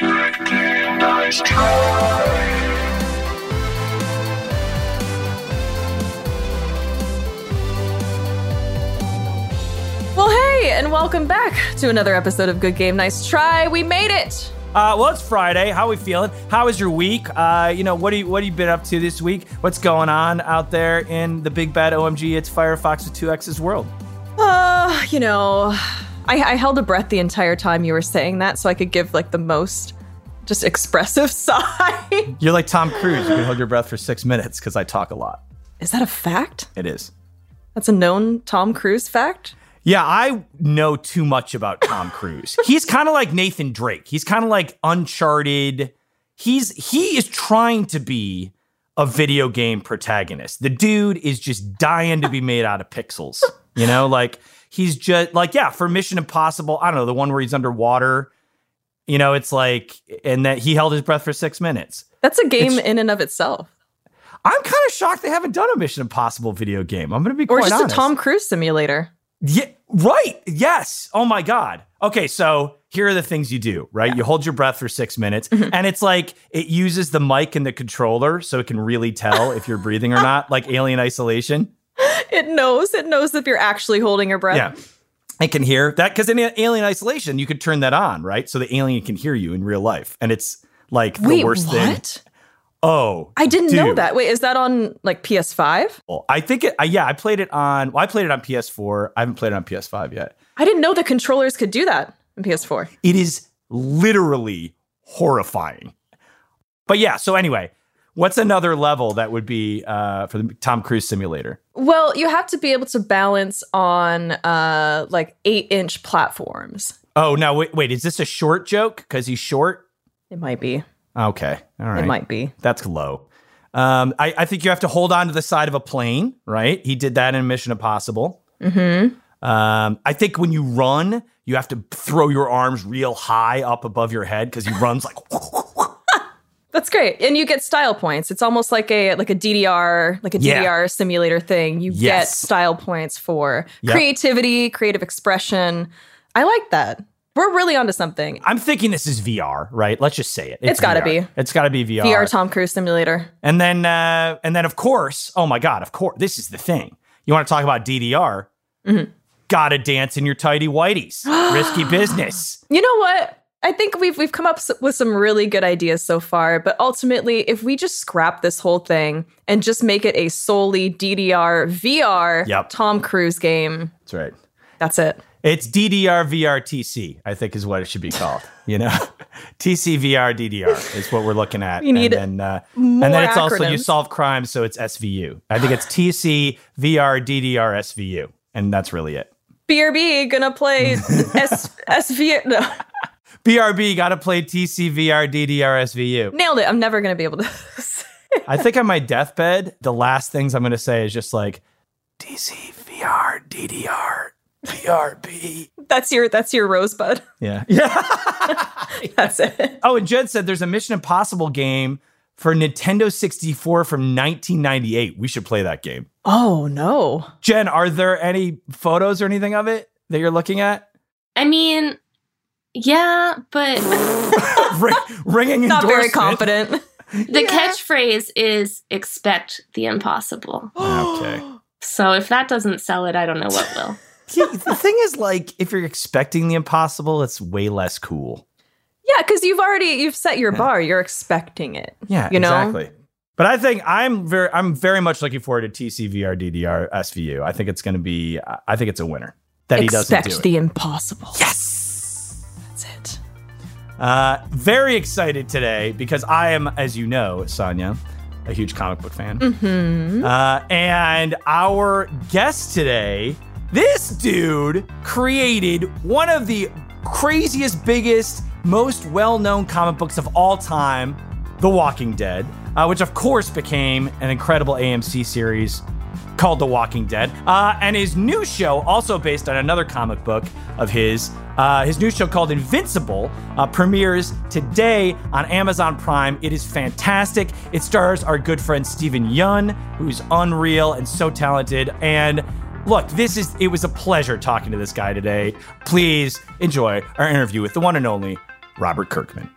Well, hey, and welcome back to another episode of Good Game Nice Try. We made it. Uh, well, it's Friday. How are we feeling? How was your week? Uh, you know, what do you what have you been up to this week? What's going on out there in the big bad OMG? It's Firefox with two X's world. Uh, you know, I, I held a breath the entire time you were saying that, so I could give like the most just expressive sigh. You're like Tom Cruise. You can hold your breath for six minutes because I talk a lot. Is that a fact? It is. That's a known Tom Cruise fact. Yeah, I know too much about Tom Cruise. He's kind of like Nathan Drake. He's kind of like Uncharted. He's he is trying to be a video game protagonist. The dude is just dying to be made out of pixels. You know, like he's just like yeah, for Mission Impossible, I don't know, the one where he's underwater. You know, it's like and that he held his breath for 6 minutes. That's a game It's- in and of itself. I'm kind of shocked they haven't done a Mission Impossible video game. I'm going to be Or quite just honest. a Tom Cruise simulator. Yeah, right. Yes. Oh my God. Okay, so here are the things you do, right? You hold your breath for six minutes, mm-hmm. and it's like it uses the mic and the controller so it can really tell if you're breathing or not, like alien isolation. It knows. It knows if you're actually holding your breath. Yeah. It can hear that because in alien isolation, you could turn that on, right? So the alien can hear you in real life. And it's like the Wait, worst what? thing. Oh, I didn't know that. Wait, is that on like PS5? Well, I think it, uh, yeah, I played it on, well, I played it on PS4. I haven't played it on PS5 yet. I didn't know the controllers could do that in PS4. It is literally horrifying. But yeah, so anyway, what's another level that would be uh, for the Tom Cruise simulator? Well, you have to be able to balance on uh like eight inch platforms. Oh, no, wait, wait is this a short joke? Because he's short? It might be. Okay, all right. It might be. That's low. Um, I, I think you have to hold on to the side of a plane, right? He did that in Mission Impossible. Mm-hmm. Um, I think when you run, you have to throw your arms real high up above your head because he runs like. That's great. And you get style points. It's almost like a like a DDR, like a Yeah. DDR simulator thing. You get style points for Yep. creativity, creative expression. I like that. We're really onto something. I'm thinking this is VR, right? Let's just say it. It's gotta be. It's got to be VR. VR Tom Cruise simulator. And then, uh, and then, of course, oh my God, of course, this is the thing. You want to talk about DDR? Mm-hmm. Gotta dance in your tidy whities. Risky business. You know what? I think we've we've come up with some really good ideas so far, but ultimately, if we just scrap this whole thing and just make it a solely DDR VR Yep. Tom Cruise game, That's right. that's it. It's DDR VR TC, I think is what it should be called. You know, TC VR DDR is what we're looking at. We need and then, uh, and then it's also you solve crimes, so it's SVU. I think it's TC VR DDR SVU, and that's really it. BRB gonna play S SV. No, BRB got to play TC VR DDR SVU. nailed it. I'm never gonna be able to. I think on my deathbed, the last things I'm going to say is just like DC VR DDR BRB. that's your that's your rosebud. Yeah. Yeah. That's it. Oh, and Jed said there's a Mission Impossible game for Nintendo 64 from 1998. We should play that game. Oh no. Jen, are there any photos or anything of it that you're looking at? I mean, yeah, but Ring, ringing Not very confident. the catchphrase is expect the impossible. Okay. So if that doesn't sell it, I don't know what will. Yeah, the thing is, like, if you're expecting the impossible, it's way less cool. Yeah, because you've already you've set your bar. You're expecting it. Yeah, you know? exactly. But I think I'm very, I'm very much looking forward to TCVR DDR SVU. I think it's going to be, I think it's a winner that he doesn't Expect do it. the impossible. yes. Uh, very excited today because I am, as you know, Sonia, a huge comic book fan. Mm-hmm. Uh, and our guest today, this dude created one of the craziest, biggest, most well known comic books of all time, The Walking Dead, uh, which of course became an incredible AMC series called The Walking Dead. Uh, and his new show, also based on another comic book of his, uh, his new show called Invincible, uh, premieres today on Amazon Prime. It is fantastic. It stars our good friend Steven Yeun, who's unreal and so talented. And look, this is, it was a pleasure talking to this guy today. Please enjoy our interview with the one and only Robert Kirkman.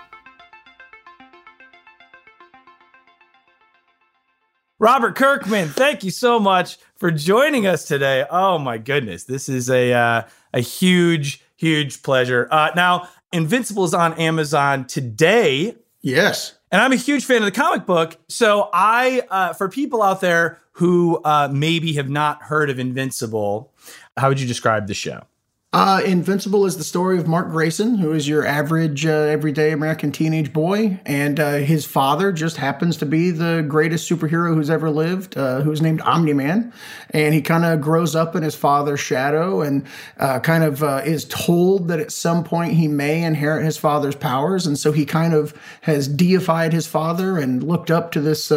Robert Kirkman, thank you so much for joining us today. Oh my goodness, this is a uh, a huge, huge pleasure. Uh, now, Invincible is on Amazon today, Yes. and I'm a huge fan of the comic book. So, I uh, for people out there who uh, maybe have not heard of Invincible, how would you describe the show? Uh, Invincible is the story of Mark Grayson, who is your average, uh, everyday American teenage boy, and uh, his father just happens to be the greatest superhero who's ever lived, uh, who's named Omni Man, and he kind of grows up in his father's shadow, and uh, kind of uh, is told that at some point he may inherit his father's powers, and so he kind of has deified his father and looked up to this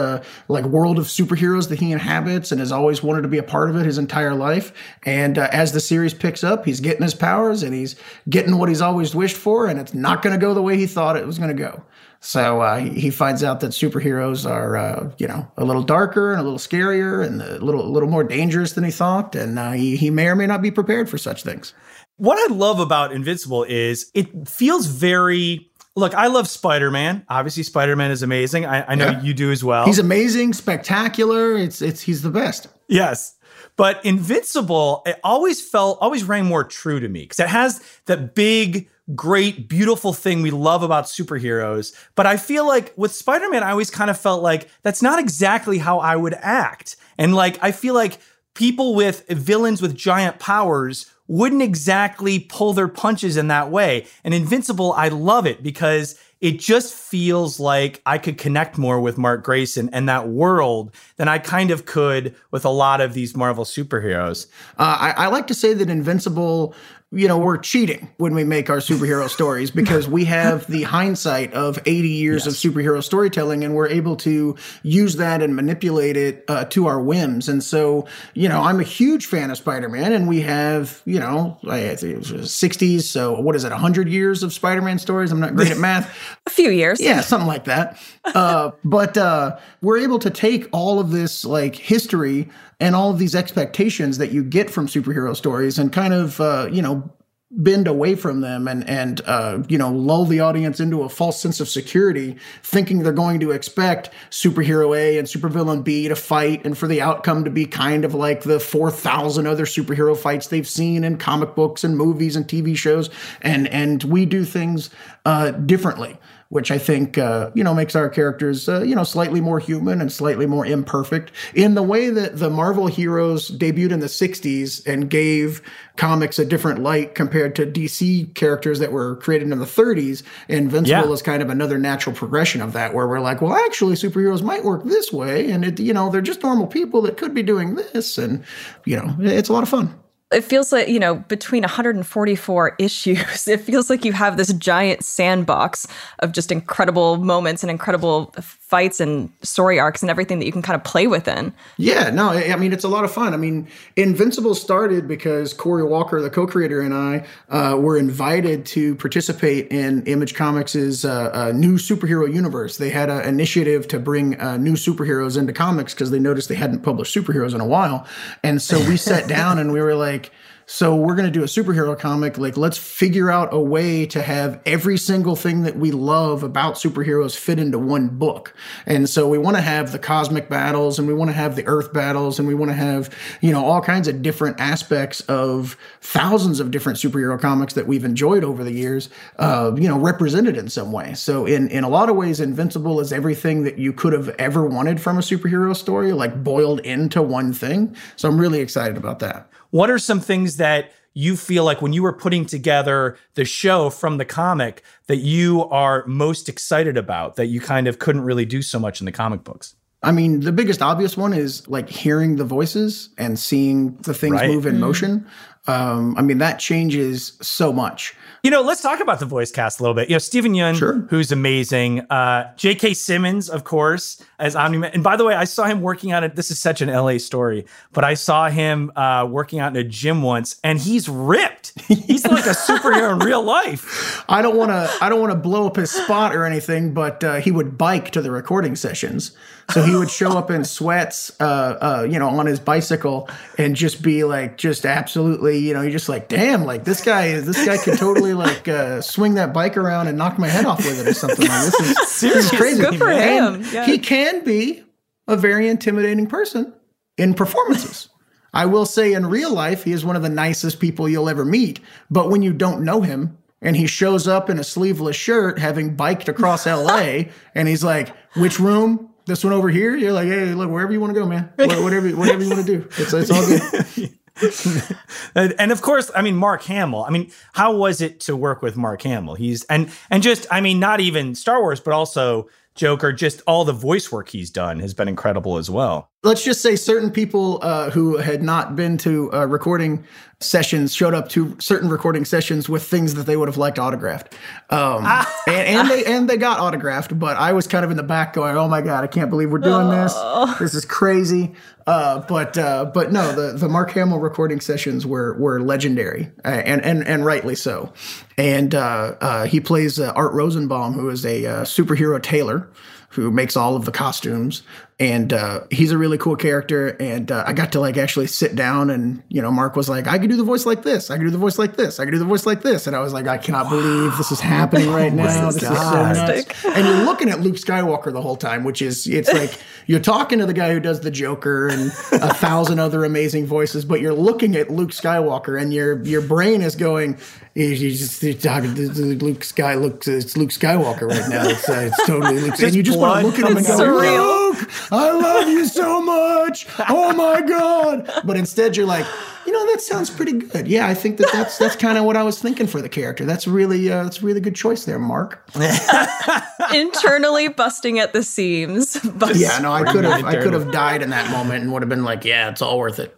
like world of superheroes that he inhabits, and has always wanted to be a part of it his entire life. And as the series picks up, he's getting his powers and he's getting what he's always wished for, and it's not going to go the way he thought it was going to go. So uh, he he finds out that superheroes are, uh, you know, a little darker and a little scarier and a little, a little more dangerous than he thought, and uh, he, he may or may not be prepared for such things. What I love about Invincible is it feels very. Look, I love Spider Man. Obviously, Spider Man is amazing. I, I know Yeah. you do as well. He's amazing, spectacular. It's it's he's the best. Yes. But Invincible, it always felt, always rang more true to me because it has that big, great, beautiful thing we love about superheroes. But I feel like with Spider Man, I always kind of felt like that's not exactly how I would act. And like, I feel like people with villains with giant powers wouldn't exactly pull their punches in that way. And Invincible, I love it because it just feels like I could connect more with Mark Grayson and that world than I kind of could with a lot of these Marvel superheroes. Uh, I, I like to say that Invincible, you know, we're cheating when we make our superhero stories because we have the hindsight of 80 years of superhero storytelling and we're able to use that and manipulate it uh, to our whims. And so, you know, I'm a huge fan of Spider Man and we have, you know, I think it was 60s. So what is it, 100 years of Spider Man stories? I'm not great at math. A few years. Yeah, something like that. Uh, but uh, we're able to take all of this like history and all of these expectations that you get from superhero stories and kind of uh, you know bend away from them and and uh, you know lull the audience into a false sense of security, thinking they're going to expect superhero A and supervillain B to fight, and for the outcome to be kind of like the four thousand other superhero fights they've seen in comic books and movies and TV shows, and and we do things uh, differently which I think uh, you know makes our characters uh, you know slightly more human and slightly more imperfect in the way that the Marvel heroes debuted in the '60s and gave comics a different light compared to DC characters that were created in the 30s. Invincible Yeah. is kind of another natural progression of that, where we're like, well, actually, superheroes might work this way, and it you know they're just normal people that could be doing this, and you know it's a lot of fun. It feels like, you know, between 144 issues, it feels like you have this giant sandbox of just incredible moments and incredible fights and story arcs and everything that you can kind of play within. Yeah, no, I mean it's a lot of fun. I mean, Invincible started because Cory Walker, the co-creator, and I uh, were invited to participate in Image Comics' uh, uh, new superhero universe. They had an initiative to bring uh, new superheroes into comics because they noticed they hadn't published superheroes in a while, and so we sat down and we were like. So we're going to do a superhero comic. Like, let's figure out a way to have every single thing that we love about superheroes fit into one book. And so we want to have the cosmic battles and we want to have the earth battles and we want to have, you know, all kinds of different aspects of thousands of different superhero comics that we've enjoyed over the years, uh, you know, represented in some way. So in, in a lot of ways, Invincible is everything that you could have ever wanted from a superhero story, like boiled into one thing. So I'm really excited about that. What are some things that you feel like when you were putting together the show from the comic that you are most excited about that you kind of couldn't really do so much in the comic books? I mean, the biggest obvious one is like hearing the voices and seeing the things Right. move in mm-hmm. motion. Um, I mean, that changes so much. You know, let's talk about the voice cast a little bit. You know, Steven Yeun, Sure. who's amazing. Uh, J.K. Simmons, of course, as Omni-Man. And by the way, I saw him working out it. This is such an LA story, but I saw him uh, working out in a gym once, and he's ripped. He's like a superhero in real life. I don't want to. I don't want to blow up his spot or anything, but uh, he would bike to the recording sessions. So he would show up in sweats, uh, uh, you know, on his bicycle, and just be like, just absolutely, you know, you're just like, damn, like this guy, this guy could totally like uh, swing that bike around and knock my head off with it or something. Like this is, this is crazy. Good for him. Yeah. He can be a very intimidating person in performances. I will say in real life, he is one of the nicest people you'll ever meet. But when you don't know him and he shows up in a sleeveless shirt having biked across LA and he's like, which room? This one over here? You're like, hey, look, wherever you want to go, man. Whatever, whatever you want to do. It's, it's all good. And, of course, I mean Mark Hamill. I mean, how was it to work with Mark Hamill? He's and and just I mean, not even Star Wars, but also Joker. Just all the voice work he's done has been incredible as well. Let's just say certain people uh, who had not been to uh, recording sessions showed up to certain recording sessions with things that they would have liked autographed, um, and, and they and they got autographed. But I was kind of in the back going, "Oh my god, I can't believe we're doing this. This is crazy." Uh, but uh, but no, the the Mark Hamill recording sessions were were legendary, uh, and and and rightly so. And uh, uh, he plays uh, Art Rosenbaum, who is a uh, superhero tailor who makes all of the costumes. And uh, he's a really cool character. And uh, i got to like actually sit down and you know mark was like i could do the voice like this. I could do the voice like this. I could do the voice like this. And i was like i cannot believe this is happening right now. This is so nuts. and you're looking at luke skywalker the whole time which is it's like you're talking to the guy who does the joker and a thousand other amazing voices but you're looking at luke skywalker and your your brain is going he's he's just he's talking to to Luke Sky. Luke, it's Luke Skywalker right now. It's, uh, it's totally Luke. and you just want to look at him and go, surreal. Luke, I love you so much. Oh my god! But instead, you're like, you know, that sounds pretty good. Yeah, I think that that's that's kind of what I was thinking for the character. That's really uh, that's a really good choice there, Mark. Internally busting at the seams. But Yeah, no, I could have I could have died in that moment and would have been like, yeah, it's all worth it.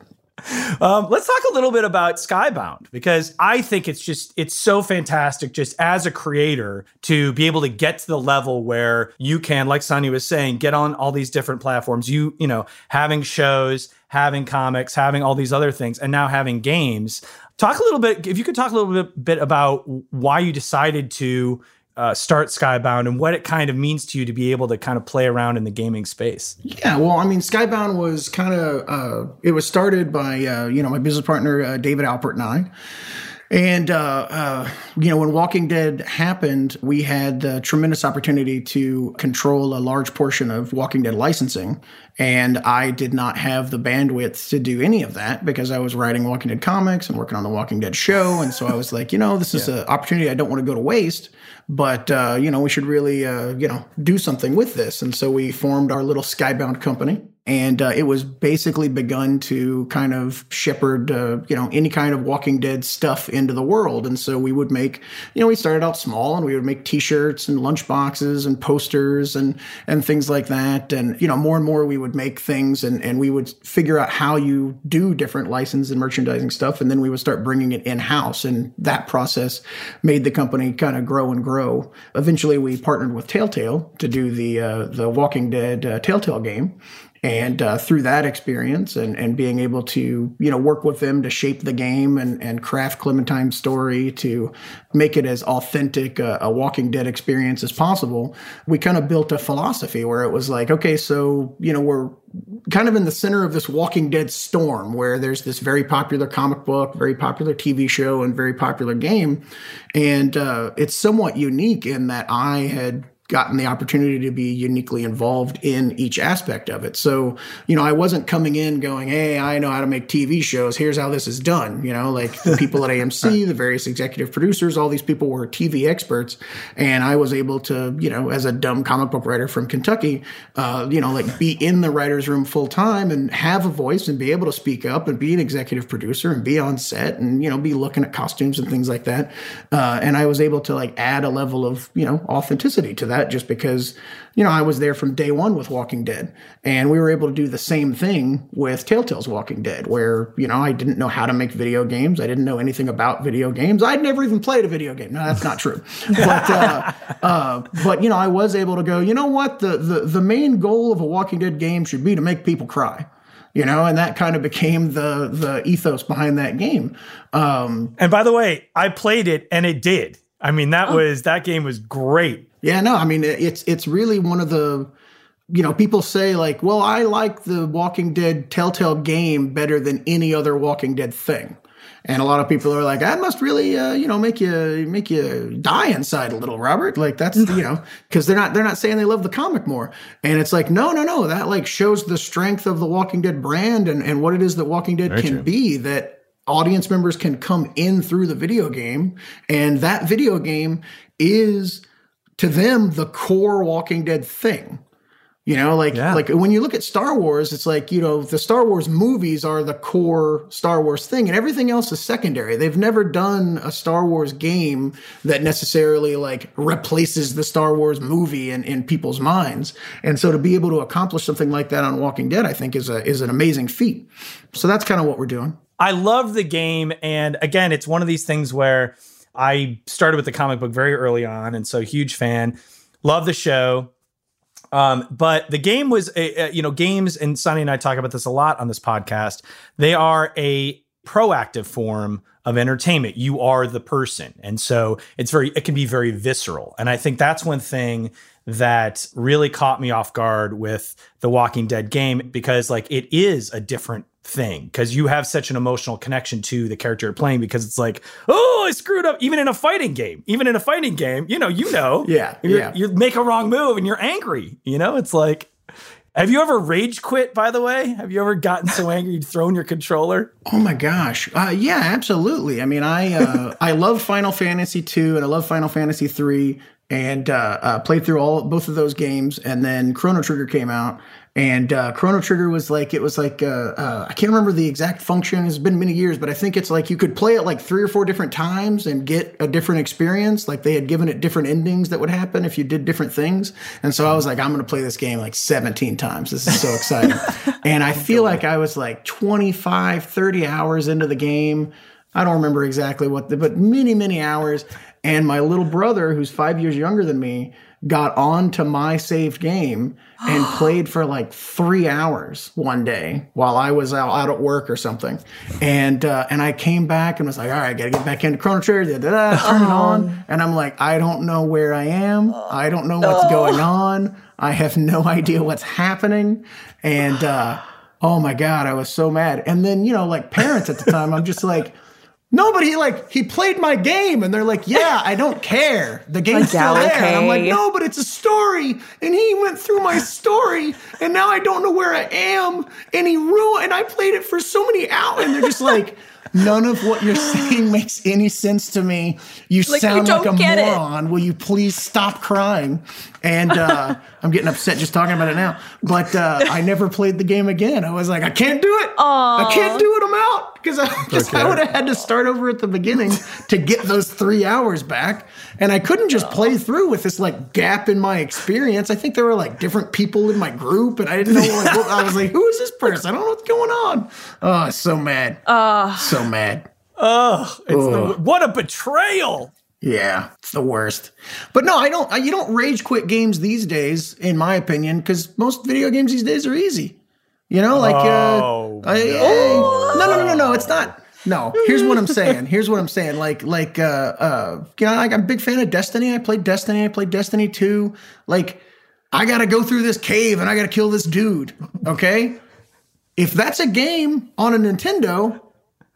Um, let's talk a little bit about Skybound because I think it's just it's so fantastic just as a creator to be able to get to the level where you can, like Sonny was saying, get on all these different platforms. You you know having shows, having comics, having all these other things, and now having games. Talk a little bit if you could talk a little bit, bit about why you decided to. Uh, start Skybound and what it kind of means to you to be able to kind of play around in the gaming space. Yeah, well, I mean, Skybound was kind of uh, it was started by uh, you know my business partner uh, David Alpert and I. And uh, uh, you know, when Walking Dead happened, we had the tremendous opportunity to control a large portion of Walking Dead licensing, and I did not have the bandwidth to do any of that because I was writing Walking Dead comics and working on the Walking Dead show, and so I was like, you know, this is an opportunity I don't want to go to waste, but uh, you know, we should really uh, you know do something with this, and so we formed our little Skybound company and uh, it was basically begun to kind of shepherd uh, you know any kind of walking dead stuff into the world. And so we would make you know we started out small and we would make t-shirts and lunch boxes and posters and and things like that. And you know more and more we would make things and and we would figure out how you do different license and merchandising stuff. And then we would start bringing it in house and that process made the company kind of grow and grow. Eventually we partnered with telltale to do the uh, the walking dead uh, telltale game And uh, through that experience and, and being able to, you know, work with them to shape the game and, and craft Clementine's story to make it as authentic a, a Walking Dead experience as possible, we kind of built a philosophy where it was like, okay, so, you know, we're kind of in the center of this Walking Dead storm where there's this very popular comic book, very popular TV show, and very popular game. And uh, it's somewhat unique in that I had gotten the opportunity to be uniquely involved in each aspect of it. So, you know, I wasn't coming in going, Hey, I know how to make TV shows. Here's how this is done. You know, like the people at AMC, the various executive producers, all these people were TV experts. And I was able to, you know, as a dumb comic book writer from Kentucky, uh, you know, like be in the writer's room full time and have a voice and be able to speak up and be an executive producer and be on set and, you know, be looking at costumes and things like that. Uh, and I was able to like add a level of, you know, authenticity to that that just because, you know, I was there from day one with Walking Dead. And we were able to do the same thing with Telltale's Walking Dead, where, you know, I didn't know how to make video games. I didn't know anything about video games. I'd never even played a video game. No, that's not true. but, uh, uh, but, you know, I was able to go, you know what? The, the, the main goal of a Walking Dead game should be to make people cry you know, and that kind of became the the ethos behind that game. Um, and by the way, I played it and it did. I mean, that oh. was that game was great. Yeah, no, I mean it's it's really one of the you know, people say like, "Well, I like the Walking Dead Telltale game better than any other Walking Dead thing." And a lot of people are like, "That must really, uh, you know, make you make you die inside a little, Robert." Like that's you know, because they're not they're not saying they love the comic more, and it's like, no, no, no, that like shows the strength of the Walking Dead brand and and what it is that Walking Dead Very can true. be that audience members can come in through the video game, and that video game is to them the core Walking Dead thing. You know, like yeah. like when you look at Star Wars, it's like, you know, the Star Wars movies are the core Star Wars thing and everything else is secondary. They've never done a Star Wars game that necessarily like replaces the Star Wars movie in, in people's minds. And so to be able to accomplish something like that on Walking Dead, I think is a is an amazing feat. So that's kind of what we're doing. I love the game and again, it's one of these things where I started with the comic book very early on, and so huge fan. Love the show. Um, but the game was, a, a, you know, games, and Sonny and I talk about this a lot on this podcast. They are a proactive form of entertainment. You are the person. And so it's very, it can be very visceral. And I think that's one thing that really caught me off guard with the Walking Dead game because, like, it is a different thing because you have such an emotional connection to the character you're playing because it's like, oh, I screwed up. Even in a fighting game, even in a fighting game, you know, you know, yeah, yeah. you make a wrong move and you're angry. You know, it's like, have you ever rage quit? By the way, have you ever gotten so angry you'd thrown your controller? Oh my gosh, uh, yeah, absolutely. I mean, I uh, I love Final Fantasy two and I love Final Fantasy three and uh, uh, played through all both of those games. And then Chrono Trigger came out, and uh, Chrono Trigger was like it was like uh, uh, I can't remember the exact function. It's been many years, but I think it's like you could play it like three or four different times and get a different experience. Like they had given it different endings that would happen if you did different things. And so I was like, I'm going to play this game like 17 times. This is so exciting. and I feel like I was like 25, 30 hours into the game. I don't remember exactly what, the, but many, many hours. And my little brother, who's five years younger than me, got onto my saved game and played for like three hours one day while I was out, out at work or something. And uh, and I came back and was like, all right, I gotta get back into Chrono Trigger, da, da, da, turn it on. And I'm like, I don't know where I am. I don't know what's going on. I have no idea what's happening. And uh, oh my God, I was so mad. And then, you know, like parents at the time, I'm just like, no, but he like he played my game, and they're like, "Yeah, I don't care. The game's still there." And I'm like, "No, but it's a story." And he went through my story, and now I don't know where I am. And he ruined. And I played it for so many hours, and they're just like. None of what you're saying makes any sense to me. You like, sound you like a moron. It. Will you please stop crying? And uh, I'm getting upset just talking about it now. But uh, I never played the game again. I was like, I can't do it. Aww. I can't do it. I'm out because I, okay. I would have had to start over at the beginning to get those three hours back. And I couldn't just play through with this like gap in my experience. I think there were like different people in my group, and I didn't know. Like, what, I was like, "Who is this person? I don't know what's going on." Oh, so mad. Uh, so mad. Oh, the, what a betrayal! Yeah, it's the worst. But no, I don't. I, You don't rage quit games these days, in my opinion, because most video games these days are easy. You know, like Oh, uh, I- I- no, no, no, no, no. It's not. No. Here's what I'm saying. Here's what I'm saying. Like, like, uh, uh, you know, like I'm a big fan of Destiny. I played Destiny. I played Destiny 2. Like, I got to go through this cave and I got to kill this dude. Okay. If that's a game on a Nintendo,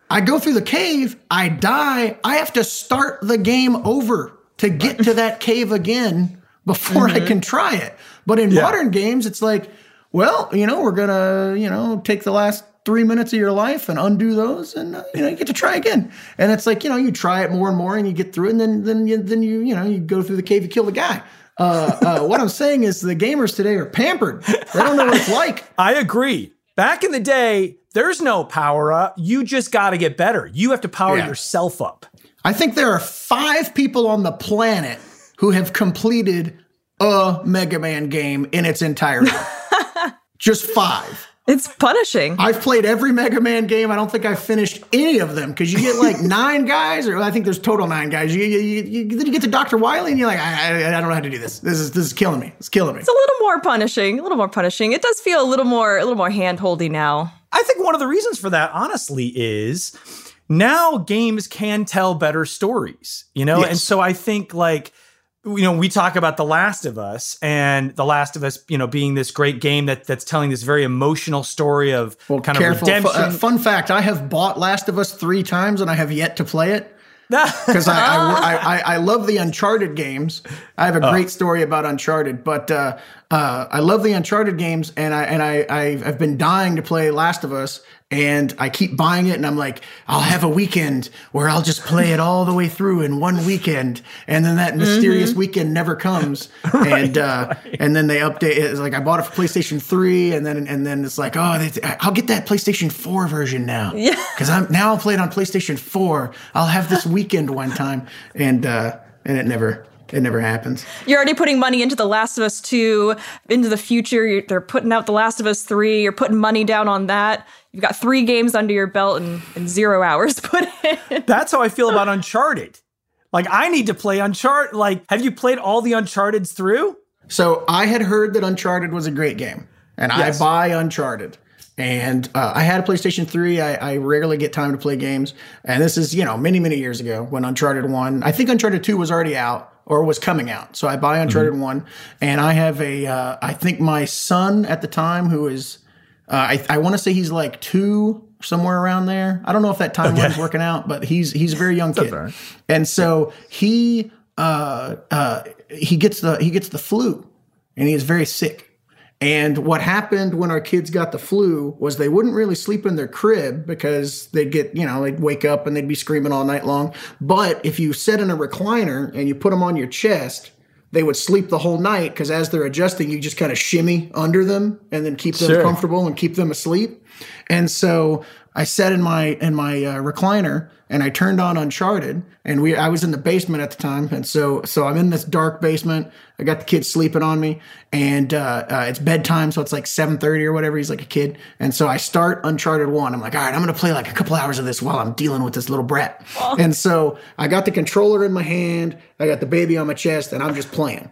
I go through the cave, I die, I have to start the game over to get to that cave again before I can try it. But in modern games, it's like, well, you know, we're gonna, you know, take the last three minutes of your life and undo those, and uh, you know, you get to try again. And it's like, you know, you try it more and more, and you get through, it, and then then you then you you know you go through the cave, you kill the guy. Uh, uh, what I'm saying is the gamers today are pampered. They don't know what it's like. I agree. Back in the day, there's no power up. You just got to get better. You have to power Yeah. yourself up. I think there are five people on the planet who have completed a Mega Man game in its entirety. Just five. It's punishing. I've played every Mega Man game. I don't think I've finished any of them because you get like nine guys, or I think there's total nine guys. You, you, you, you- then you get to Doctor Wily, and you're like, I, I, I don't know how to do this. This is this is killing me. It's killing me. It's a little more punishing. A little more punishing. It does feel a little more a little more hand holdy now. I think one of the reasons for that, honestly, is now games can tell better stories, you know? Yes. And so I think, like, you know, we talk about The Last of Us and The Last of Us, you know, being this great game that that's telling this very emotional story of Well, kind careful. of Fu- redemption. uh, fun fact: I have bought Last of Us three times, and I have yet to play it. because I, I, I, I love the Uncharted games. I have a great story about Uncharted, but uh, uh, I love the Uncharted games, and I and I I've been dying to play Last of Us, and I keep buying it, and I'm like, I'll have a weekend where I'll just play it all the way through in one weekend, and then that mysterious weekend never comes, and uh, and then they update it. It's like I bought it for PlayStation Three, and then and then it's like, oh, they, I'll get that PlayStation Four version now, yeah, because I'm now I'll play it on PlayStation Four. I'll have this weekend one time, and uh, and it never it never happens. You're already putting money into The Last of Us 2, into the future. You're, they're putting out The Last of Us 3. You're putting money down on that. You've got three games under your belt and, and zero hours put in. That's how I feel about Uncharted. Like, I need to play Uncharted. Like, have you played all the Uncharted's through? So I had heard that Uncharted was a great game, and Yes. I buy Uncharted. And uh, I had a PlayStation 3. I, I rarely get time to play games. And this is, you know, many, many years ago when Uncharted 1, I think Uncharted 2 was already out or was coming out. So I buy Uncharted 1. And I have a, uh, I think my son at the time, who is, uh, I, I want to say he's like two, somewhere around there. I don't know if that timeline's working out, but he's he's a very young kid, and so he uh, uh, he gets the he gets the flu, and he is very sick. And what happened when our kids got the flu was they wouldn't really sleep in their crib because they'd get, you know, they'd wake up and they'd be screaming all night long. But if you sit in a recliner and you put them on your chest, they would sleep the whole night because as they're adjusting, you just kind of shimmy under them and then keep them Sure. comfortable and keep them asleep. And so I sat in my in my uh, recliner and I turned on Uncharted, and we I was in the basement at the time, and so so I'm in this dark basement. I got the kids sleeping on me, and uh, uh, it's bedtime, so it's like 7:30 or whatever. He's like a kid, and so I start Uncharted One. I'm like, all right, I'm gonna play like a couple hours of this while I'm dealing with this little brat. And so I got the controller in my hand, I got the baby on my chest, and I'm just playing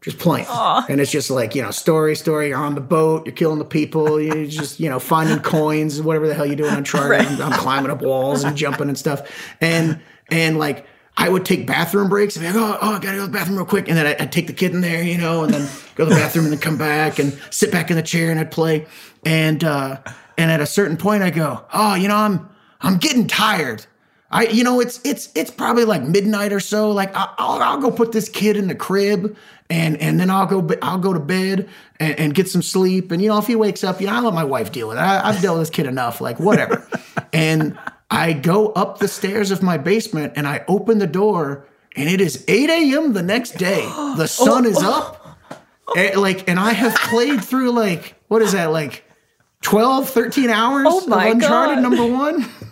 just playing. And it's just like, you know, story, story. You're on the boat, you're killing the people, you're just, you know, finding coins, whatever the hell you're doing on Uncharted. I'm, I'm climbing up walls and jumping and stuff. And, and like, I would take bathroom breaks and be like, oh, oh, I gotta go to the bathroom real quick. And then I'd, I'd take the kid in there, you know, and then go to the bathroom and then come back and sit back in the chair and I'd play. And, uh, and at a certain point I go, oh, you know, I'm, I'm getting tired. I, you know, it's it's it's probably like midnight or so. Like I- I'll, I'll go put this kid in the crib, and and then I'll go I'll go to bed and, and get some sleep. And you know, if he wakes up, you know, I let my wife deal with it. I, I've dealt with this kid enough. Like whatever. and I go up the stairs of my basement and I open the door, and it is 8 a.m. the next day. The sun is oh. up. And, like, and I have played through like what is that like 12, 13 hours Oh my of Uncharted God. number one.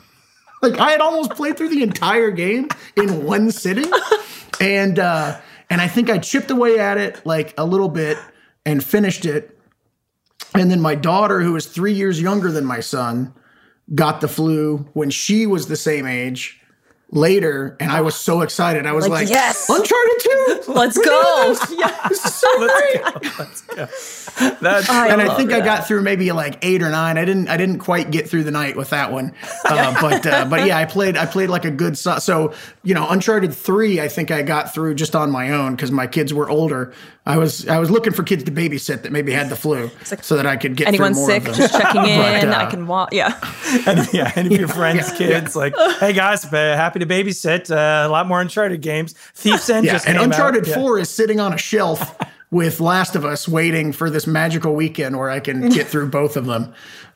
Like I had almost played through the entire game in one sitting, and uh, and I think I chipped away at it like a little bit and finished it. And then my daughter, who is three years younger than my son, got the flu when she was the same age, later, and I was so excited. I was Like, like, yes! Uncharted 2! Let's go. yeah. so great. Let's go. That's I and I love think I got through maybe like eight or nine. I didn't. I didn't quite get through the night with that one. Uh, but uh, but yeah, I played. I played like a good. So, so you know, Uncharted three. I think I got through just on my own because my kids were older. I was I was looking for kids to babysit that maybe had the flu, so that I could get Anyone sick, of just checking in. But, uh, I can walk. Yeah. and, yeah, any of your friends' yeah, kids, like, hey guys, uh, happy to babysit. Uh, a lot more Uncharted games. Thief's End Yeah, just and came Uncharted out. Yeah. Four is sitting on a shelf with Last of Us, waiting for this magical weekend where I can get through both of them.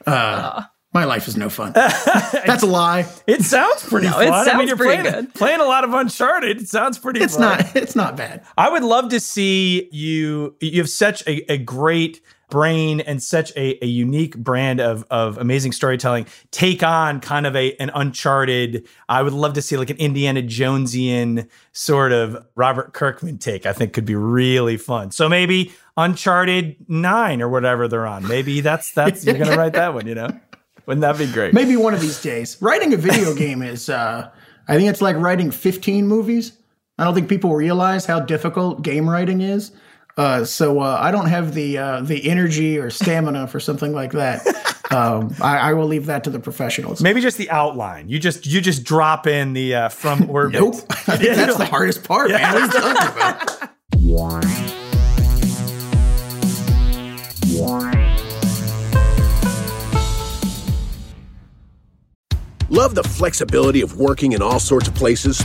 Uh, my life is no fun. That's a lie. It sounds pretty it fun. I mean, sounds you're pretty playing, good. playing a lot of Uncharted. It sounds pretty. It's fun. not. It's not bad. I would love to see you. You have such a, a great brain and such a, a unique brand of of amazing storytelling. Take on kind of a an Uncharted. I would love to see like an Indiana Jonesian sort of Robert Kirkman take. I think could be really fun. So maybe Uncharted Nine or whatever they're on. Maybe that's that's you're gonna write that one. You know, wouldn't that be great? Maybe one of these days. Writing a video game is. Uh, I think it's like writing 15 movies. I don't think people realize how difficult game writing is. Uh, so uh, I don't have the uh, the energy or stamina for something like that. Um, I, I will leave that to the professionals. Maybe just the outline. You just you just drop in the uh, from orbit. Nope. I think that's the hardest part, man. What are you talking about? Love the flexibility of working in all sorts of places?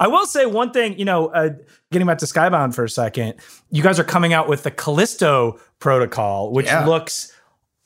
I will say one thing, you know, uh, getting back to Skybound for a second, you guys are coming out with the Callisto protocol, which Yeah. looks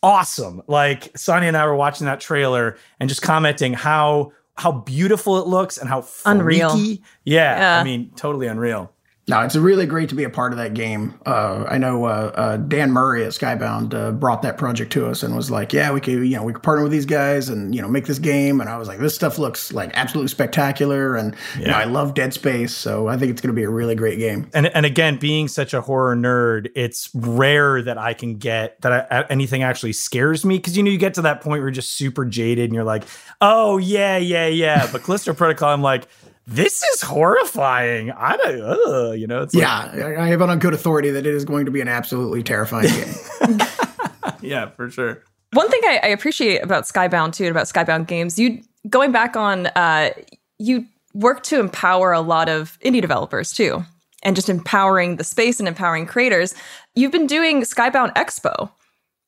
awesome. Like Sonia and I were watching that trailer and just commenting how how beautiful it looks and how Unreal. freaky. Yeah, Yeah. I mean, totally unreal. No, it's really great to be a part of that game. Uh, I know uh, uh, Dan Murray at Skybound uh, brought that project to us and was like, "Yeah, we could, you know, we could partner with these guys and you know make this game." And I was like, "This stuff looks like absolutely spectacular." And you know, I love Dead Space, so I think it's going to be a really great game. And and again, being such a horror nerd, it's rare that I can get that I, anything actually scares me because you know you get to that point where you're just super jaded and you're like, oh yeah, yeah, yeah. But Callisto Protocol, I'm like, this is horrifying. I don't, uh, you know, it's Yeah, I I have it on good authority that it is going to be an absolutely terrifying game. yeah, for sure. One thing I, I appreciate about Skybound too, and about Skybound games, you going back on, uh, you work to empower a lot of indie developers too, and just empowering the space and empowering creators. You've been doing Skybound Expo,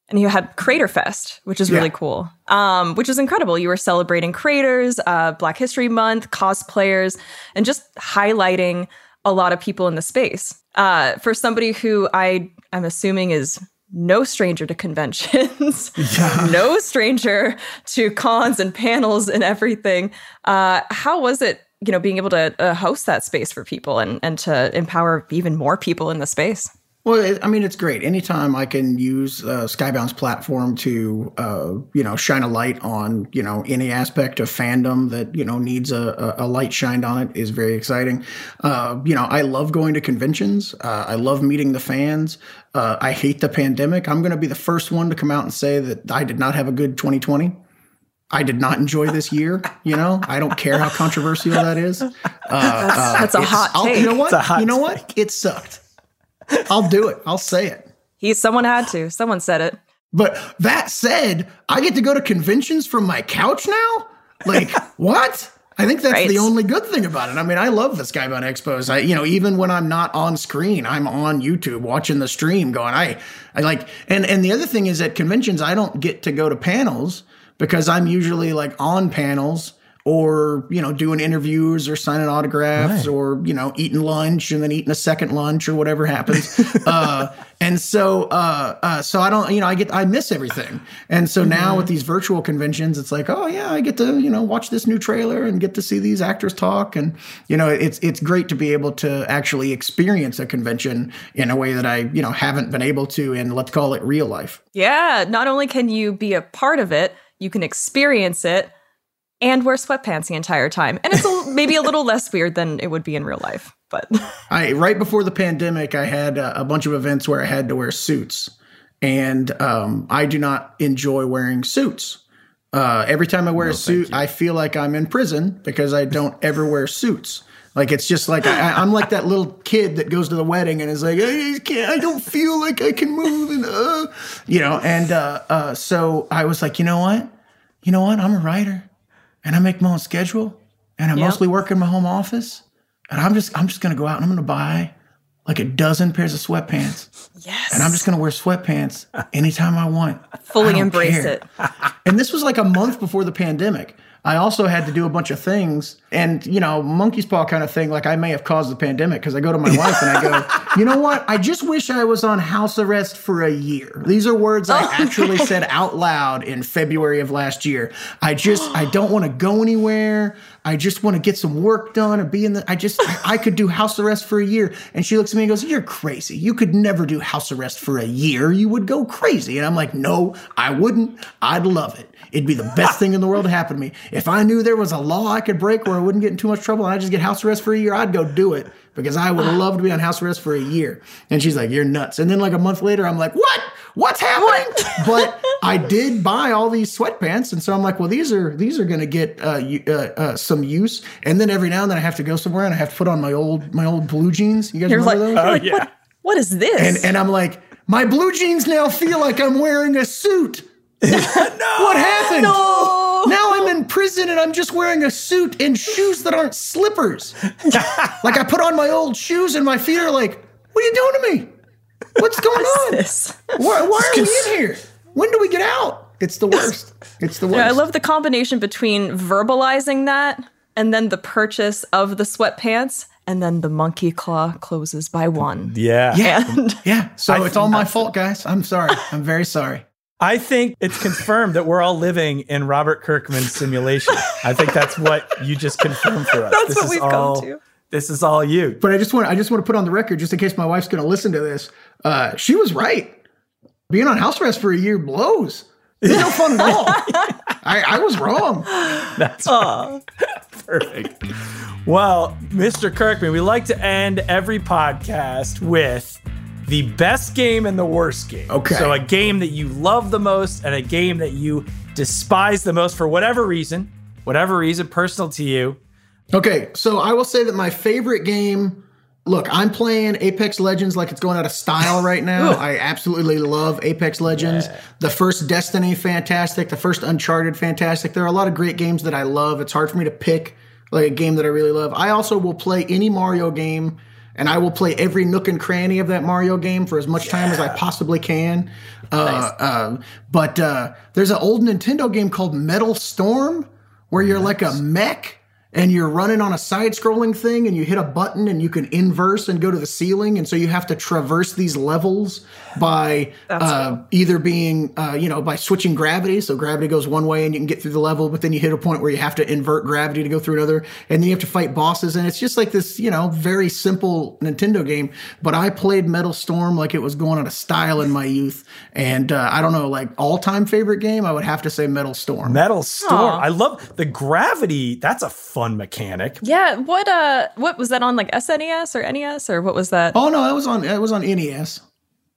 and you had Creator Fest, which is really Yeah. cool, um, which is incredible. You were celebrating creators, uh, Black History Month, cosplayers, and just highlighting a lot of people in the space. Uh, for somebody who I am assuming is no stranger to conventions, no stranger to cons and panels and everything. Uh, how was it, you know, being able to uh, host that space for people and and to empower even more people in the space? Well, it, I mean, it's great. Anytime I can use uh, Skybound's platform to, uh, you know, shine a light on, you know, any aspect of fandom that, you know, needs a, a, a light shined on it is very exciting. Uh, you know, I love going to conventions. Uh, I love meeting the fans. Uh, I hate the pandemic. I'm going to be the first one to come out and say that I did not have a good 2020. I did not enjoy this year. You know, I don't care how controversial that is. Uh, That's a it's- hot I'll- take. You know what? It's a hot you know what? It sucked. I'll do it. I'll say it. He someone had to. Someone said it. But that said, I get to go to conventions from my couch now? Like, what? I think that's Right. the only good thing about it. I mean, I love the Skybound Expos. I, you know, even when I'm not on screen, I'm on YouTube watching the stream going, I, I like, and, and the other thing is at conventions, I don't get to go to panels because I'm usually like on panels or, you know, doing interviews or signing autographs or, you know, eating lunch and then eating a second lunch or whatever happens. uh, and so, uh, uh, so I don't, you know, I get, I miss everything. And so now with these virtual conventions, it's like, oh yeah, I get to, you know, watch this new trailer and get to see these actors talk. And, you know, it's, it's great to be able to actually experience a convention in a way that I, you know, haven't been able to in, let's call it real life. Yeah, not only can you be a part of it, you can experience it and wear sweatpants the entire time. And it's a, maybe a little less weird than it would be in real life, but I right before the pandemic, I had a, a bunch of events where I had to wear suits, and um, I do not enjoy wearing suits. Uh, every time I wear a suit, I feel like I'm in prison because I don't ever wear suits. Like it's just like I, I'm like that little kid that goes to the wedding and is like, I can't, I don't feel like I can move, and uh, you know. And uh, uh, so I was like, you know what, you know what, I'm a writer, and I make my own schedule, and I Yep. mostly work in my home office, and I'm just I'm just gonna go out and I'm gonna buy like a dozen pairs of sweatpants, yes. and I'm just gonna wear sweatpants anytime I want. Fully don't embrace care. it. And this was like a month before the pandemic. I also had to do a bunch of things, and you know, monkey's paw kind of thing. Like I may have caused the pandemic because I go to my wife and I go, you know what? I just wish I was on house arrest for a year. These are words I oh, actually said out loud in February of last year. I just, I don't want to go anywhere. I just want to get some work done and be in the. I just, I, I could do house arrest for a year. And she looks at me and goes, "You're crazy. You could never do house arrest for a year. You would go crazy." And I'm like, "No, I wouldn't. I'd love it. It'd be the best thing in the world to happen to me. If I knew there was a law I could break where I wouldn't get in too much trouble and I just get house arrest for a year, I'd go do it because I would love to be on house arrest for a year." And she's like, "You're nuts." And then like a month later, I'm like, "What? What's happening?" but I did buy all these sweatpants, and so I'm like, "Well, these are these are going to get uh, uh, uh, some use." And then every now and then I have to go somewhere and I have to put on my old my old blue jeans. You guys You're remember like, those? you're like, what, what is this? And and I'm like, my blue jeans now feel like I'm wearing a suit. no! What happened? no. Now I'm in prison and I'm just wearing a suit and shoes that aren't slippers. like I put on my old shoes and my feet are like, what are you doing to me? What's going on? This. Why, why are we in here? When do we get out? It's the worst. It's the worst. Yeah, I love the combination between verbalizing that and then the purchase of the sweatpants and then the monkey claw closes by one. Yeah. Yeah. And Yeah. So I- it's all my fault, guys. I'm sorry. I'm very sorry. I think it's confirmed that we're all living in Robert Kirkman's simulation. I think that's what you just confirmed for us. That's this what is we've come to. This is all you. But I just want I just want to put on the record, just in case my wife's going to listen to this. Uh, she was right. Being on house arrest for a year blows. It's no fun at all. I, I was wrong. That's perfect. Well, Mr. Kirkman, we like to end every podcast with the best game and the worst game. Okay. So a game that you love the most and a game that you despise the most for whatever reason, whatever reason, personal to you. Okay, so I will say that my favorite game. Look, I'm playing Apex Legends like it's going out of style right now. I absolutely love Apex Legends. The first Destiny, fantastic. The first Uncharted, fantastic. There are a lot of great games that I love. It's hard for me to pick like a game that I really love. I also will play any Mario game, and I will play every nook and cranny of that Mario game for as much time as I possibly can. Uh, uh, but uh, there's an old Nintendo game called Metal Storm where you're like a mech and you're running on a side scrolling thing and you hit a button and you can inverse and go to the ceiling and so you have to traverse these levels by uh, either being uh, you know by switching gravity so gravity goes one way and you can get through the level but then you hit a point where you have to invert gravity to go through another and then you have to fight bosses and it's just like this you know very simple nintendo game but i played metal storm like it was going out of style in my youth and uh, i don't know like all-time favorite game i would have to say metal storm Metal Storm. Aw. I love the gravity. That's a fun mechanic. Yeah, what uh what was that on like SNES or NES or what was that oh no that was on it was on nes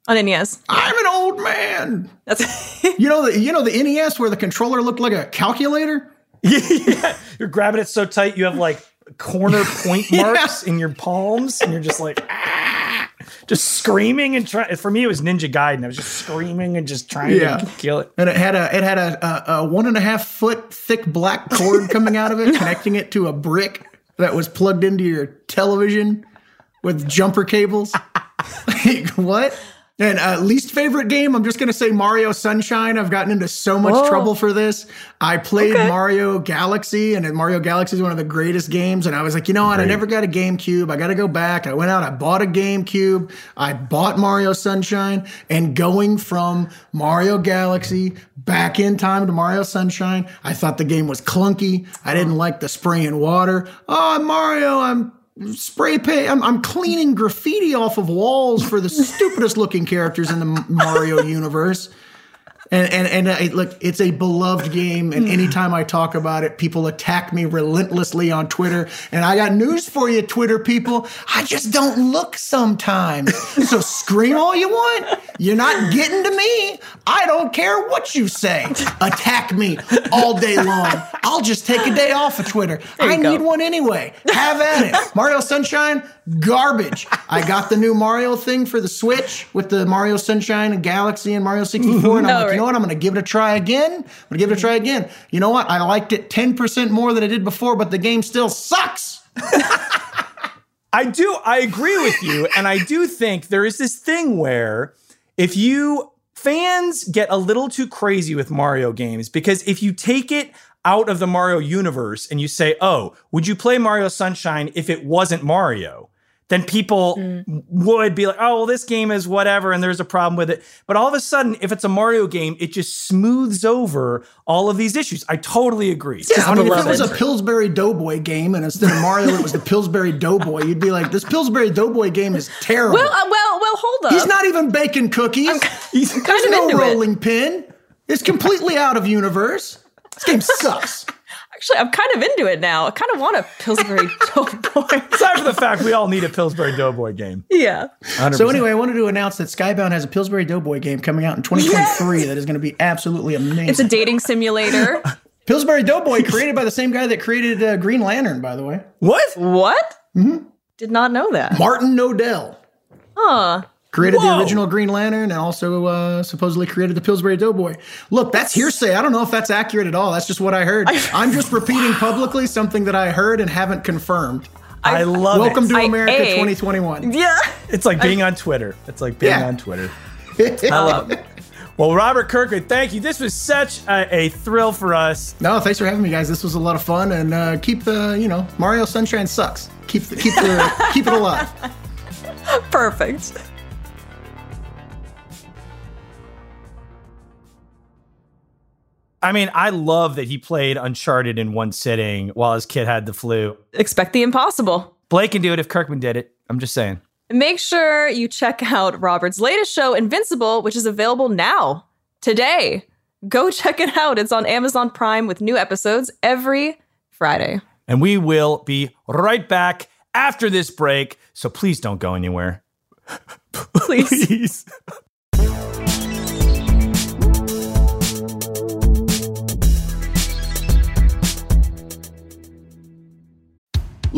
on NES? I'm an old man. That's You know the you know the NES where the controller looked like a calculator. yeah. You're grabbing it so tight you have like corner point marks in your palms and you're just like ah, just screaming and trying. For me, it was Ninja Gaiden. I was just screaming and just trying Yeah. to kill it. And it had a it had a, a, a one and a half foot thick black cord coming out of it, connecting it to a brick that was plugged into your television with jumper cables. like, what? And uh, least favorite game, I'm just going to say Mario Sunshine. I've gotten into so much Whoa. trouble for this. I played Okay. Mario Galaxy, and Mario Galaxy is one of the greatest games. And I was like, you know what? I never got a GameCube. I got to go back. I went out, I bought a GameCube. I bought Mario Sunshine, and going from Mario Galaxy back in time to Mario Sunshine, I thought the game was clunky. I didn't like the spraying water. Oh, Mario, I'm spray paint. I'm, I'm cleaning graffiti off of walls for the stupidest looking characters in the Mario universe. And and and it, look, it's a beloved game, and anytime I talk about it, people attack me relentlessly on Twitter. And I got news for you, Twitter people. I just don't look sometimes. So scream all you want. You're not getting to me. I don't care what you say. Attack me all day long. I'll just take a day off of Twitter. I go. need one anyway. Have at it. Mario Sunshine, garbage. I got the new Mario thing for the Switch with the Mario Sunshine and Galaxy and Mario 64. And I'm No, like, right. Know what? I'm going to give it a try again. I'm going to give it a try again. You know what? I liked it 10% more than I did before, but the game still sucks. I do. I agree with you, and I do think there is this thing where if you fans get a little too crazy with Mario games because if you take it out of the Mario universe and you say, "Oh, would you play Mario Sunshine if it wasn't Mario?" Then people would be like, "Oh, well, this game is whatever, and there's a problem with it." But all of a sudden, if it's a Mario game, it just smooths over all of these issues. I totally agree. Yeah, I mean, if it was a Pillsbury Doughboy game and instead of Mario, it was the Pillsbury Doughboy, you'd be like, this Pillsbury Doughboy game is terrible. Well, uh, well, well. Hold up. He's not even baking cookies. He's kind There's of no into it. rolling pin. It's completely out of universe. This game sucks. Actually, I'm kind of into it now. I kind of want a Pillsbury Doughboy. Aside from the fact we all need a Pillsbury Doughboy game. yeah. 100%. So anyway, I wanted to announce that Skybound has a Pillsbury Doughboy game coming out in 2023 that is going to be absolutely amazing. It's a dating simulator. Pillsbury Doughboy created by the same guy that created uh, Green Lantern, by the way, what? what? Hmm. Did not know that. Martin Nodell. Huh. Created the original Green Lantern and also uh, supposedly created the Pillsbury Doughboy. Look, that's hearsay. I don't know if that's accurate at all. That's just what I heard. I'm just repeating publicly something that I heard and haven't confirmed. I, love it. Welcome it. to I- America A- 2021. Yeah. It's like being on Twitter. It's like being Yeah. on Twitter. I love it. Well, Robert Kirkman, thank you. This was such a, a thrill for us. No, thanks for having me, guys. This was a lot of fun, and uh, keep the you know Mario Sunshine sucks. Keep the, keep the keep it alive. Perfect. I mean, I love that he played Uncharted in one sitting while his kid had the flu. Expect the impossible. Blake can do it if Kirkman did it. I'm just saying. Make sure you check out Robert's latest show, Invincible, which is available now, today. Go check it out. It's on Amazon Prime with new episodes every Friday. And we will be right back after this break. So please don't go anywhere. Please. Please.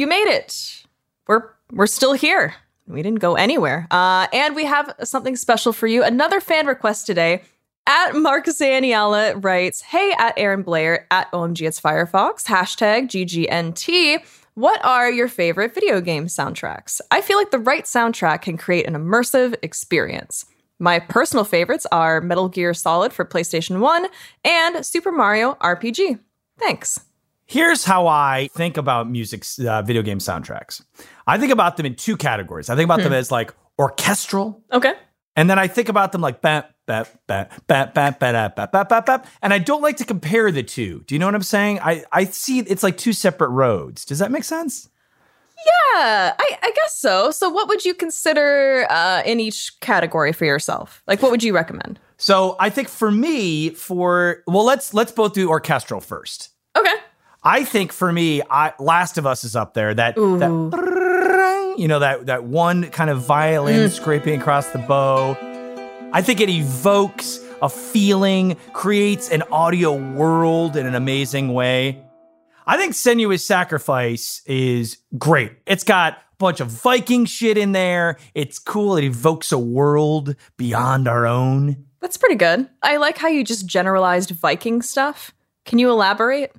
You made it. We're we're still here. We didn't go anywhere. Uh, and we have something special for you. Another fan request today. At Marcus Aniala writes, Hey, at Aaron Blair, at OMG It's Firefox, hashtag GGNT. What are your favorite video game soundtracks? I feel like the right soundtrack can create an immersive experience. My personal favorites are Metal Gear Solid for PlayStation 1 and Super Mario RPG. Thanks. Here's how I think about music, uh, video game soundtracks. I think about them in two categories. I think about them as like orchestral, Okay. and then I think about them like bam, bap, bap, bap, bap, bap, bap, bap, bap, bap. And I don't like to compare the two. Do you know what I'm saying? I, I see it's like two separate roads. Does that make sense? Yeah, I, I guess so. So, what would you consider uh, in each category for yourself? Like, what would you recommend? So I think for me, for well, let's let's both do orchestral first. I think for me, I Last of Us is up there. That that you know that that one kind of violin mm. scraping across the bow. I think it evokes a feeling, creates an audio world in an amazing way. I think Senua's Sacrifice is great. It's got a bunch of Viking shit in there. It's cool. It evokes a world beyond our own. That's pretty good. I like how you just generalized Viking stuff. Can you elaborate?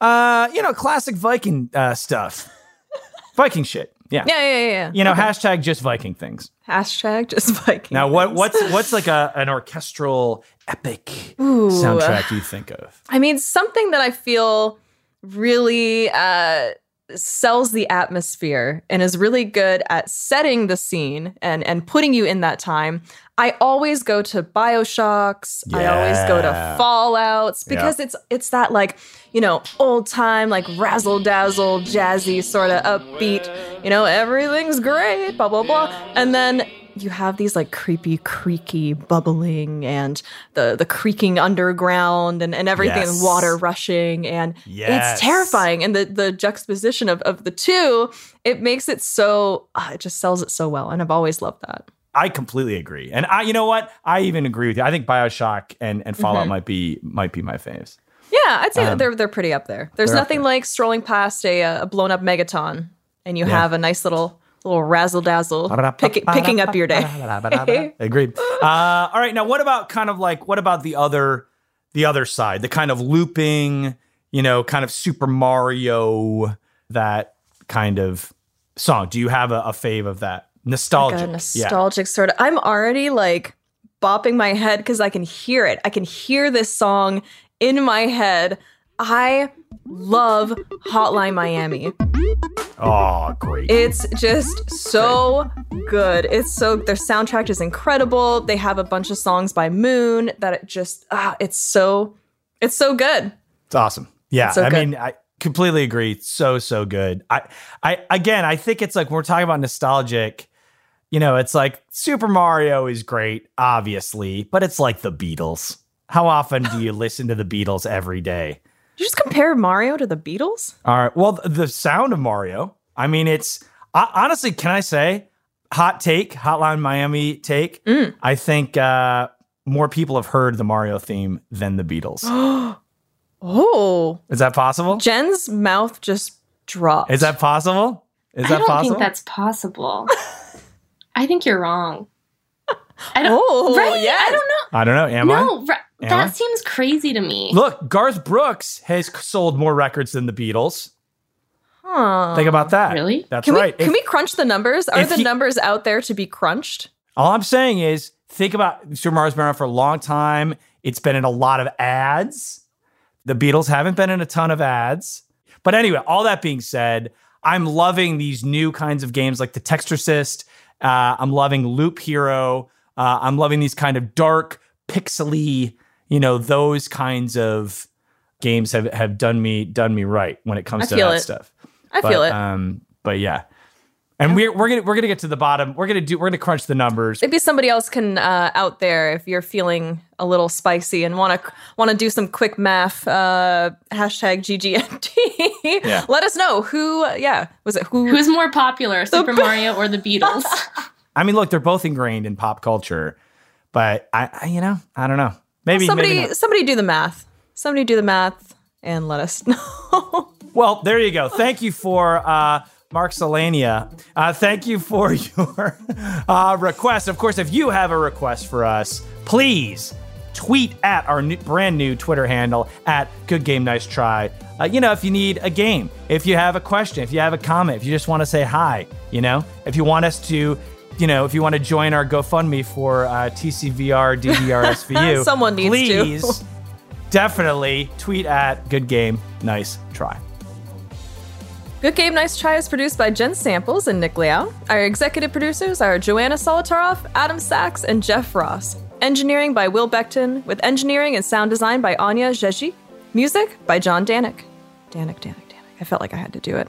Uh, you know, classic Viking uh, stuff. Viking shit. Yeah. Yeah, yeah, yeah. yeah. You know, hashtag just Viking things. Hashtag just Viking. Now, what things. what's what's like a an orchestral epic soundtrack you think of? I mean, something that I feel really uh, sells the atmosphere and is really good at setting the scene and and putting you in that time. I always go to Bioshocks. I always go to Fallouts because it's it's that like you know old time like razzle dazzle jazzy sort of upbeat. You know everything's great, blah blah blah, and then you have these like creepy, creaky bubbling and the the creaking underground and, and everything Yes. and water rushing and Yes. it's terrifying. And the the juxtaposition of, of the two, it makes it so ah, it just sells it so well. And I've always loved that. I completely agree, and I, you know what? I even agree with you. I think Bioshock and, and Fallout Mm-hmm. might be might be my faves. Yeah, I'd say that they're they're pretty up there. There's Um, nothing there. like strolling past a, uh, a blown up megaton and you have a nice little little razzle dazzle pick, picking up your day. Agreed. Uh, all right, now what about kind of like what about the other the other side, the kind of looping, you know, kind of Super Mario that kind of song? Do you have a, a fave of that? Nostalgic. Like nostalgic sort of. I'm already like bopping my head because I can hear it. I can hear this song in my head. I love Hotline Miami. Oh, great. It's just so good. It's so their soundtrack is incredible. They have a bunch of songs by Moon that it just ah, it's so it's so good. It's awesome. Yeah, so I good. mean, I completely agree. So so good. I I again, I think it's like when we're talking about nostalgic. You know, it's like Super Mario is great, obviously, but it's like the Beatles. How often do you listen to the Beatles every day? Did you just compare Mario to the Beatles? All right. Well, the sound of Mario. I mean, it's I, honestly. Can I say, hot take, Hotline Miami take? Mm. I think uh, more people have heard the Mario theme than the Beatles. Oh, Is that possible? Jen's mouth just dropped. Is that possible? Is I that don't possible? think that's possible. I think you're wrong. I don't. Oh, right? yes. I don't know. I don't know. Am I? no, ri- Am that I? seems crazy to me. Look, Garth Brooks has sold more records than the Beatles. Huh. Think about that. Really? That's Can right. we can we crunch the numbers? Are the he- numbers out there to be crunched? All I'm saying is, think about Super Mario's been around for a long time. It's been in a lot of ads. The Beatles haven't been in a ton of ads. But anyway, all that being said, I'm loving these new kinds of games like the Textorcist. Uh, I'm loving Loop Hero. Uh, I'm loving these kind of dark, pixely, you know, those kinds of games have, have done me done me right when it comes I to that it. stuff. I But, feel it. Um, but yeah. And we're we're gonna we're gonna get to the bottom. We're gonna do we're gonna crunch the numbers. Maybe somebody else can uh, out there if you're feeling a little spicy and want to want to do some quick math. Uh, hashtag GGNT. Yeah. Let us know who. Yeah, was it who? Who's more popular, Super Mario or the Beatles? I mean, look, they're both ingrained in pop culture, but I, I you know, I don't know. Maybe somebody maybe somebody do the math. Somebody do the math and let us know. Well, there you go. Thank you for uh, Mark Selania. Uh, thank you for your uh, request. Of course, if you have a request for us, please tweet at our new, brand new Twitter handle at Good Game Nice Try. Uh, you know, if you need a game, if you have a question, if you have a comment, if you just want to say hi, you know, if you want us to, you know, if you want to join our GoFundMe for uh, TCVR DDRSVU, Someone needs to. please definitely tweet at Good Game Nice Try. Good Game Nice Try is produced by Jen Samples and Nick Liao. Our executive producers are Joanna Solotaroff, Adam Sachs, and Jeff Ross. Engineering by Will Beckton, with engineering and sound design by Anya Jeji. Music by John Danik. Danik, Danik, Danik. I felt like I had to do it.